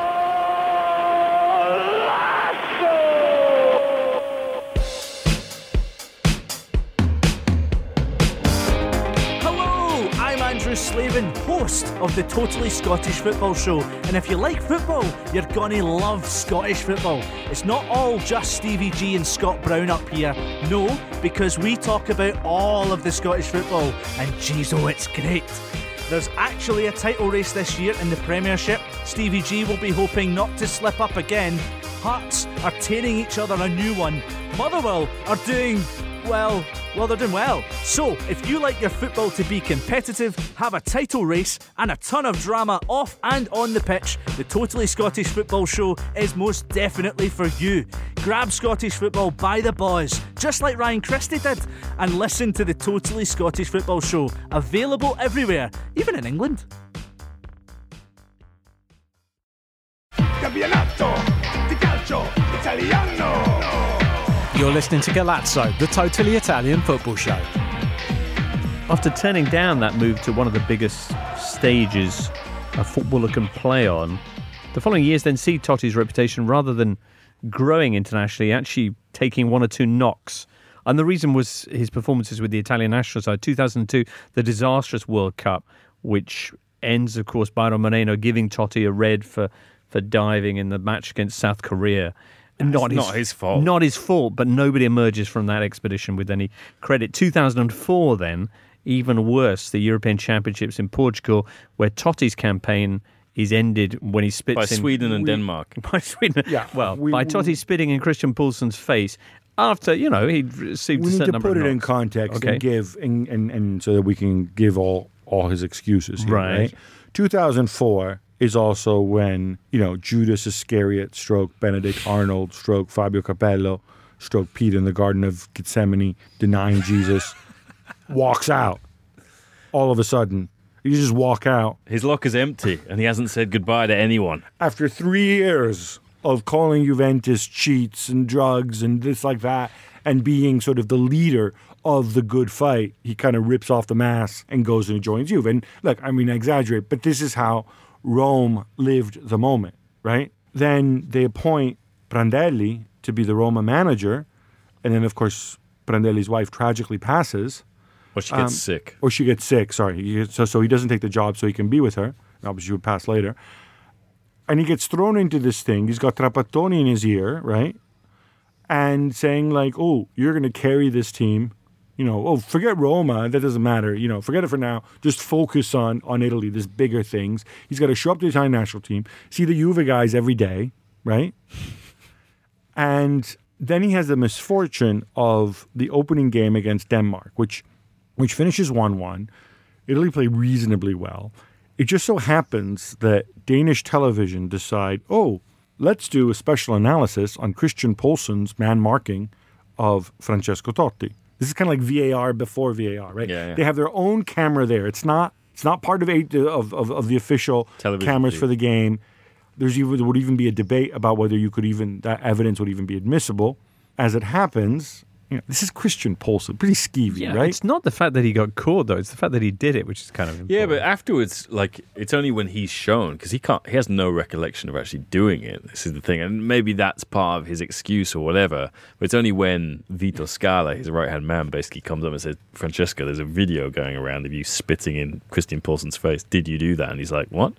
Andrew host of the Totally Scottish Football Show. And if you like football, you're gonna love Scottish football. It's not all just Stevie G and Scott Brown up here. No, because we talk about all of the Scottish football, and geez, oh, it's great. There's actually a title race this year in the Premiership. Stevie G will be hoping not to slip up again. Hearts are tearing each other a new one. Motherwell are doing well, well, they're doing well. So, if you like your football to be competitive, have a title race, and a ton of drama off and on the pitch, the Totally Scottish Football Show is most definitely for you. Grab Scottish football by the boys, just like Ryan Christie did, and listen to the Totally Scottish Football Show, available everywhere, even in England. Italiano. You're listening to Golazzo, the totally Italian football show. After turning down that move to one of the biggest stages a footballer can play on, the following years then see Totti's reputation rather than growing internationally, actually taking one or two knocks. And the reason was his performances with the Italian national side. 2002, the disastrous World Cup, which ends, of course, Byron Moreno giving Totti a red for, for diving in the match against South Korea. Not not his fault. Not his fault, but nobody emerges from that expedition with any credit. 2004, then, even worse, the European Championships in Portugal, where Totti's campaign is ended when he spits By in Sweden and Denmark. (laughs) By Sweden, Yeah, (laughs) Well, we- by Totti spitting in Christian Poulsen's face after you know he'd received we a need to number put of it in context Okay. and give and, and, and so that we can give all all his excuses here, Right. right. 2004 is also when you know Judas Iscariot, stroke Benedict Arnold, stroke Fabio Capello, stroke Peter in the Garden of Gethsemane, denying Jesus, walks out. All of a sudden, you just walk out His locker's empty, and he hasn't said goodbye to anyone. after three years of calling Juventus cheats and drugs and this like that, and being sort of the leader of the good fight, he kind of rips off the mask and goes and joins Juve. And look, I mean, I exaggerate, but this is how Rome lived the moment, right? Then they appoint Prandelli to be the Roma manager, and then of course Prandelli's wife tragically passes. Or she gets Um, sick. Or she gets sick. Sorry. So so he doesn't take the job so he can be with her. Obviously, she would pass later. And he gets thrown into this thing. He's got Trapattoni in his ear, right? And saying like, "Oh, you're going to carry this team." You know, oh, forget Roma. That doesn't matter. You know, forget it for now. Just focus on on Italy. There's bigger things. He's got to show up to the Italian national team, see the Juve guys every day, right? And then he has the misfortune of the opening game against Denmark, which which finishes 1-1. Italy play reasonably well. It just so happens that Danish television decide, "Oh, let's do a special analysis on Christian Poulsen's man marking of Francesco Totti." This is kind of like VAR before VAR, right? Yeah, yeah. They have their own camera there. It's not it's not part of eight of, of, of the official Television cameras feed. for the game. There's even there would even be a debate about whether you could even that evidence would even be admissible. As it happens, you know, this is Christian Poulsen, pretty skeevy, Yeah, right? it's not the fact that he got caught though; it's the fact that he did it, which is kind of Yeah, but afterwards, like it's only when he's shown because he can't. He has no recollection of actually doing it. This is the thing, and maybe that's part of his excuse or whatever. But it's only when Vito Scala, his right hand man, basically comes up and says, "Francesco, there's a video going around of you spitting in Christian Poulsen's face. Did you do that?" And he's like, "What?"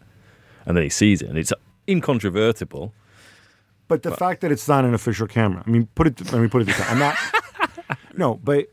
And then he sees it, and it's incontrovertible. But the fact that it's not an official camera, I mean, put it. Let me put it this way: I'm not. No, but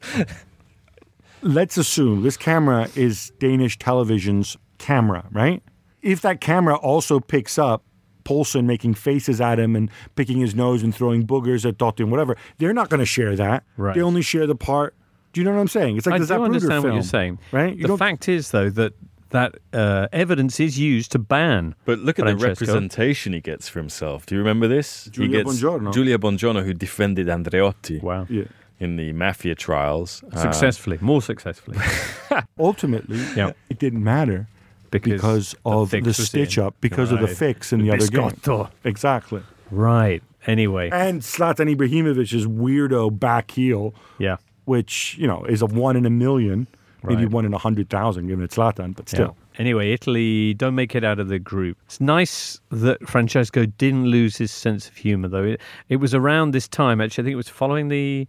let's assume this camera is Danish television's camera, right? If that camera also picks up Poulsen making faces at him and picking his nose and throwing boogers at Totti and whatever, they're not going to share that. Right. They only share the part. Do you know what I'm saying? It's like I the do Zapruder understand what you're saying, right? You the don't- fact is, though, that that uh, evidence is used to ban. But look at the representation he gets for himself. Do you remember this? Giulia he gets Bongiorno. Giulia Bongiorno, who defended Andreotti Wow. Yeah. In the mafia trials. Uh, Successfully, more successfully. (laughs) Ultimately, Yeah. it didn't matter Because because, of fix the stitch in. up, because of the fix in The the, other biscotto. game. Exactly. right. Anyway. And Zlatan Ibrahimovic's weirdo back heel, Yeah. which, you know, is a one in a million, maybe one in a hundred thousand, given it's Zlatan, but Yeah. still. Anyway, Italy don't make it out of the group. It's nice that Francesco didn't lose his sense of humor, though. It, it was around this time, actually. I think it was following the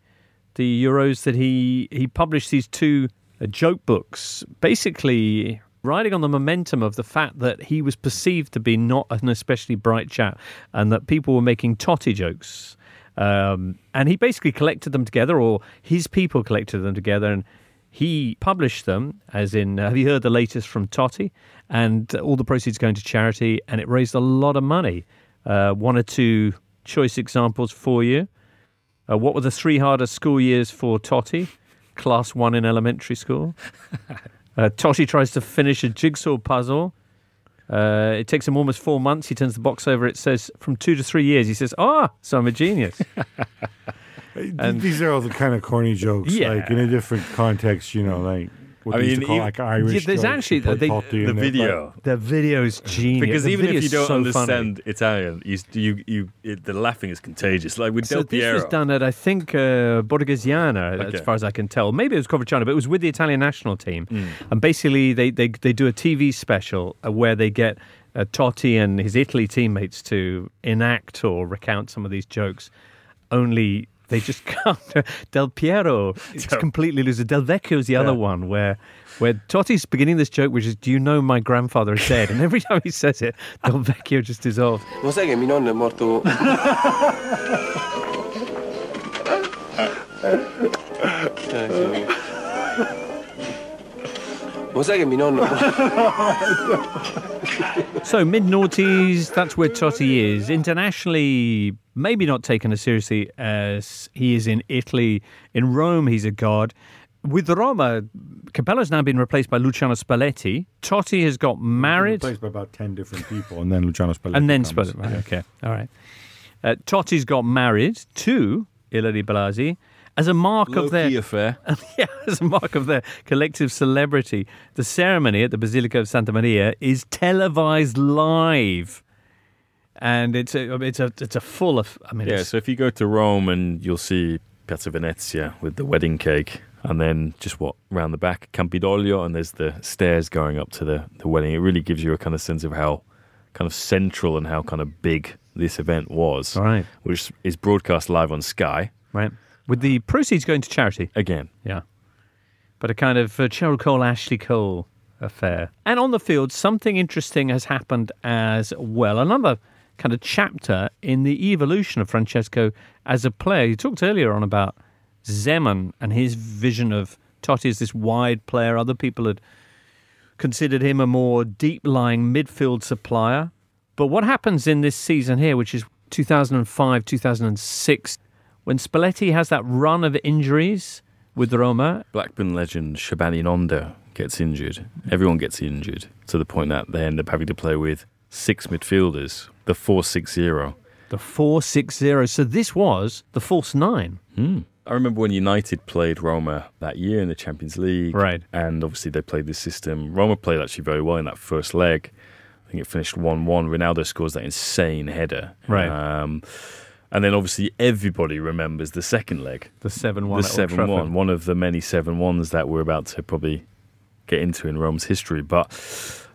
the Euros that he he published these two uh, joke books, basically riding on the momentum of the fact that he was perceived to be not an especially bright chap, and that people were making Totti jokes. Um, and he basically collected them together, or his people collected them together, and he published them. As in, have you heard the latest from Totti? And all the proceeds going to charity, and it raised a lot of money. Uh, one or two choice examples for you. Uh, what were the three hardest school years for Totti? Class one in elementary school. (laughs) Uh, Totti tries to finish a jigsaw puzzle. Uh, it takes him almost four months. He turns the box over. It says from two to three years. He says, "Ah, so I'm a genius." (laughs) and, These are all the kind of corny jokes, Yeah. like in a different context, you know, like I they used mean, to call even- like Irish Yeah, there's jokes, actually- you put they- Totti the in there, video. is video's genius. Because The even if you don't so understand Italian, you, you, you, it, the laughing is contagious. Like with So Del this was done at I think uh, Borghesiana, Okay. as far as I can tell. Maybe it was Coverciano, but it was with the Italian national team. Mm. And basically, they, they they do a TV special uh, where they get uh, Totti and his Italy teammates to enact or recount some of these jokes. Only they just (laughs) can't. Del Piero it's completely loses. Delvecchio is the other one where. Where Totti's beginning this joke, which is, "Do you know my grandfather is dead?" And every (laughs) time he says it, Delvecchio just dissolves. Lo sai che mio nonno è morto... Sì. (laughs) Lo sai che mio nonno... (laughs) So mid noughties, that's where Totti is. Internationally, maybe not taken as seriously as he is in Italy. In Rome, he's a god. With Roma, Capello's now been replaced by Luciano Spalletti. Totti has got married. Replaced by about 10 different people, and then Luciano Spalletti. and then. Spalletti. Right, okay, all right. Uh, Totti's got married to Ilary Blasi as a mark of their affair. (laughs) yeah, as a mark of their collective celebrity. The ceremony at the Basilica of Santa Maria is televised live, and it's a it's a it's a full of. I mean, Yeah, so if you go to Rome and you'll see Piazza Venezia with the wedding cake, and then just what round the back Campidoglio, and there's the stairs going up to the the wedding. It really gives you a kind of sense of how kind of central and how kind of big this event was. All right. which is broadcast live on Sky right with the proceeds going to charity. again. Yeah, but a kind of uh, Cheryl Cole Ashley Cole affair. And on the field, something interesting has happened as well. Another kind of chapter in the evolution of Francesco as a player. You talked earlier on about Zeman and his vision of Totti as this wide player. Other people had considered him a more deep lying midfield supplier. But what happens in this season here, which is 2005 2006, when Spalletti has that run of injuries with Roma? Blackburn legend Shabani Nonda gets injured. Everyone gets injured to the point that they end up having to play with six midfielders, the 4 6 0. The 4 6 0. So this was the false nine. Hmm. I remember when United played Roma that year in the Champions League. Right. And obviously they played this system. Roma played actually very well in that first leg. I think it finished 1 1. Ronaldo scores that insane header. Right. Um, and then obviously everybody remembers the second leg. The 7 1 The 7 1. One of the many 7 1s that we're about to probably get into in Rome's history. But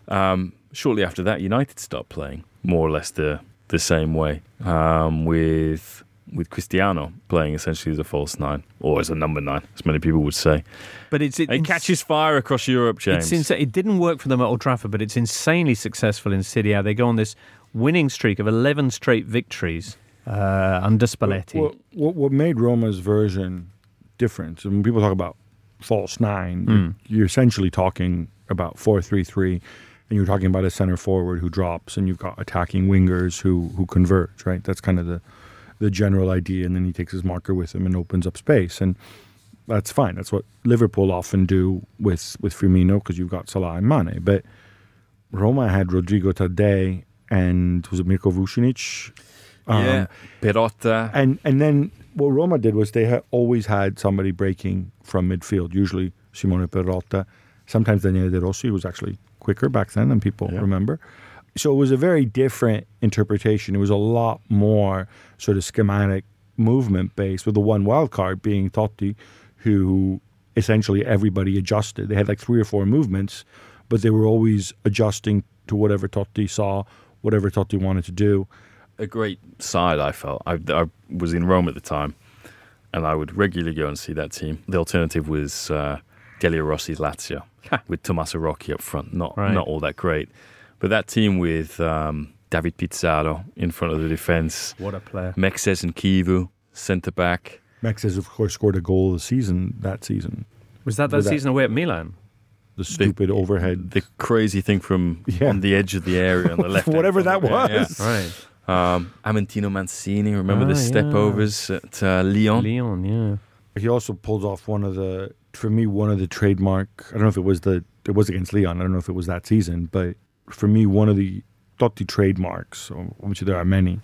um, shortly after that, United start playing more or less the, the same way um, with with Cristiano playing essentially as a false nine or as a number nine, as many people would say. But it's, it, It catches fire across Europe, James. Insa- it didn't work for them at Old Trafford, but it's insanely successful in Serie A. They go on this winning streak of 11 straight victories uh, under Spalletti. What, what, what made Roma's version different? And when people talk about false nine, Mm. you're essentially talking about four three three, and you're talking about a center forward who drops, and you've got attacking wingers who who converge. Right, that's kind of the the general idea, and then he takes his marker with him and opens up space, and that's fine. That's what Liverpool often do with with Firmino because you've got Salah and Mane, but Roma had Rodrigo Taddei and was it Mirko Vucinic? Um, yeah, Perrotta. And and then what Roma did was they had always had somebody breaking from midfield, usually Simone Perrotta, sometimes Daniele De Rossi, who was actually quicker back then than people remember. So it was a very different interpretation. It was a lot more sort of schematic movement based, with the one wild card being Totti, who essentially everybody adjusted. They had like three or four movements, but they were always adjusting to whatever Totti saw, whatever Totti wanted to do. A great side. I felt I, I was in Rome at the time, and I would regularly go and see that team. The alternative was uh, Delio Rossi's Lazio with Tommaso Rocchi up front. Not Right. not all that great, but that team with um, David Pizarro in front of the defense, What a player. Mexes and Chivu centre back. Max has, of course, scored a goal of the season that season. Was that that With season away at Milan? The stupid overhead. The crazy thing from Yeah. on the edge of the area on the (laughs) left. Whatever that was. Right. Um, Amantino Mancini, remember the stepovers yeah. at uh, Lyon? Lyon, yeah. He also pulled off one of the, for me, one of the trademark. I don't know if it was the, it was against Leon. I don't know if it was that season, but for me, one of the Totti trademarks, which there are many,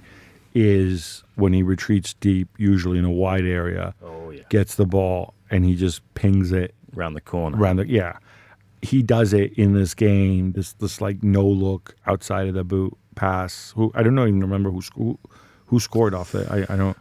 is when he retreats deep, usually in a wide area, Oh, yeah. gets the ball and he just pings it Round the corner. around the yeah. He does it in this game. This this like no look outside of the boot pass. Who I don't know even remember who who, who scored off it. I, I don't.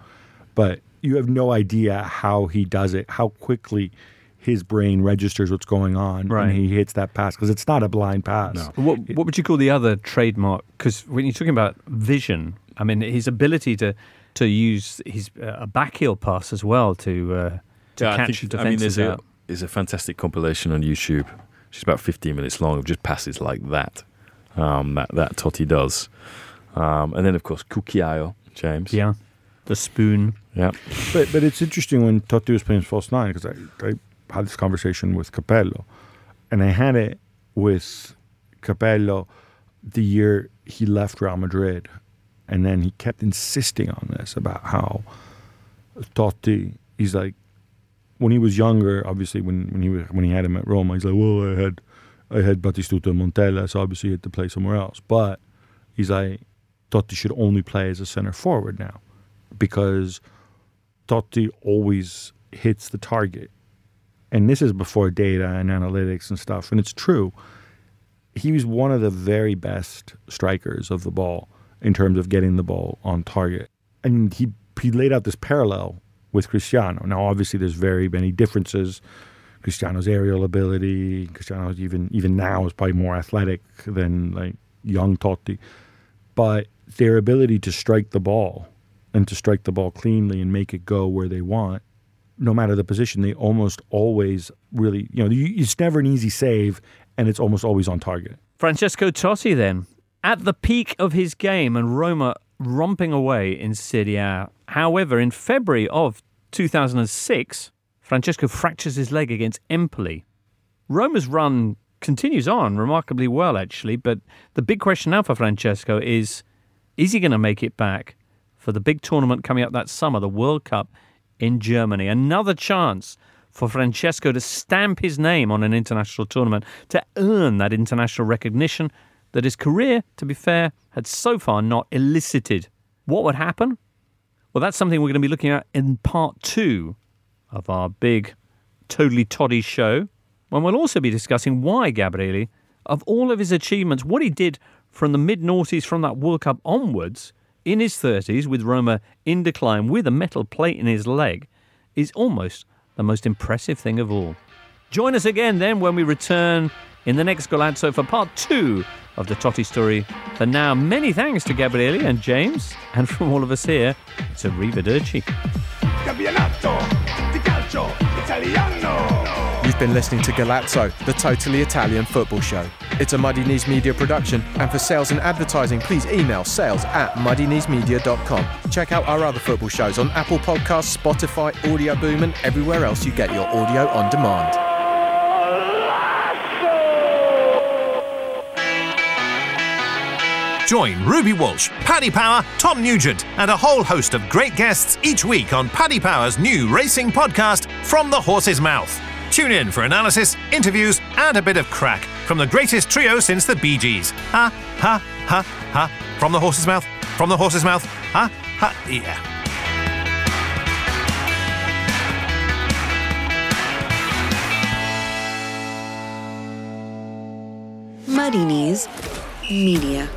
But you have no idea how he does it. How quickly his brain registers what's going on Right. and he hits that pass because it's not a blind pass. What, what would you call the other trademark? Because when you're talking about vision, I mean, his ability to to use his uh, a backheel pass as well to uh, to Yeah, I catch think- I mean, defenses there's a, out. there's a fantastic compilation on YouTube. She's about 15 minutes long of just passes like that. Um, that that Totti does, um, and then of course cucchiaio, James. Yeah, the spoon. Yeah, But but it's interesting when Totti was playing false nine because I, I had this conversation with Capello, and I had it with Capello the year he left Real Madrid. And then he kept insisting on this about how Totti, he's like, when he was younger, obviously when, when he was, when he had him at Roma, he's like, well, I had I had Batistuta and Montella, so obviously he had to play somewhere else. But he's like, Totti should only play as a center forward now because Totti always hits the target. And this is before data and analytics and stuff. And it's true. He was one of the very best strikers of the ball in terms of getting the ball on target. And he, he laid out this parallel with Cristiano. Now, obviously, there's very many differences. Cristiano's aerial ability, Cristiano's even even now is probably more athletic than like young Totti. But their ability to strike the ball and to strike the ball cleanly and make it go where they want, no matter the position, they almost always really, you know, it's never an easy save and it's almost always on target. Francesco Totti, then, at the peak of his game and Roma romping away in Serie A. However, in February of 2006, Francesco fractures his leg against Empoli. Roma's run continues on remarkably well, actually, but the big question now for Francesco is is he going to make it back for the big tournament coming up that summer, the World Cup in Germany? Another chance for Francesco to stamp his name on an international tournament, to earn that international recognition that his career, to be fair, had so far not elicited. What would happen? Well, that's something we're going to be looking at in part two of our big Totally Totti show, when we'll also be discussing why Gabriele, of all of his achievements, what he did from the mid noughties from that World Cup onwards, in his 30s, with Roma in decline, with a metal plate in his leg, is almost the most impressive thing of all. Join us again then when we return in the next Golazzo for part two of the Totti story. For now, many thanks to Gabriele and James, and from all of us here, it's arrivederci. You've been listening to Golazzo, the totally Italian football show. It's a Muddy Knees Media production, and for sales and advertising, please email sales at muddykneesmedia.com. Check out our other football shows on Apple Podcasts, Spotify, Audio Boom, and everywhere else you get your audio on demand. Join Ruby Walsh, Paddy Power, Tom Nugent, and a whole host of great guests each week on Paddy Power's new racing podcast, From the Horse's Mouth. Tune in for analysis, interviews, and a bit of crack from the greatest trio since the Bee Gees. Ha, ha, ha, ha. From the horse's mouth, from the horse's mouth. Ha, ha, yeah. Muddy Knees Media.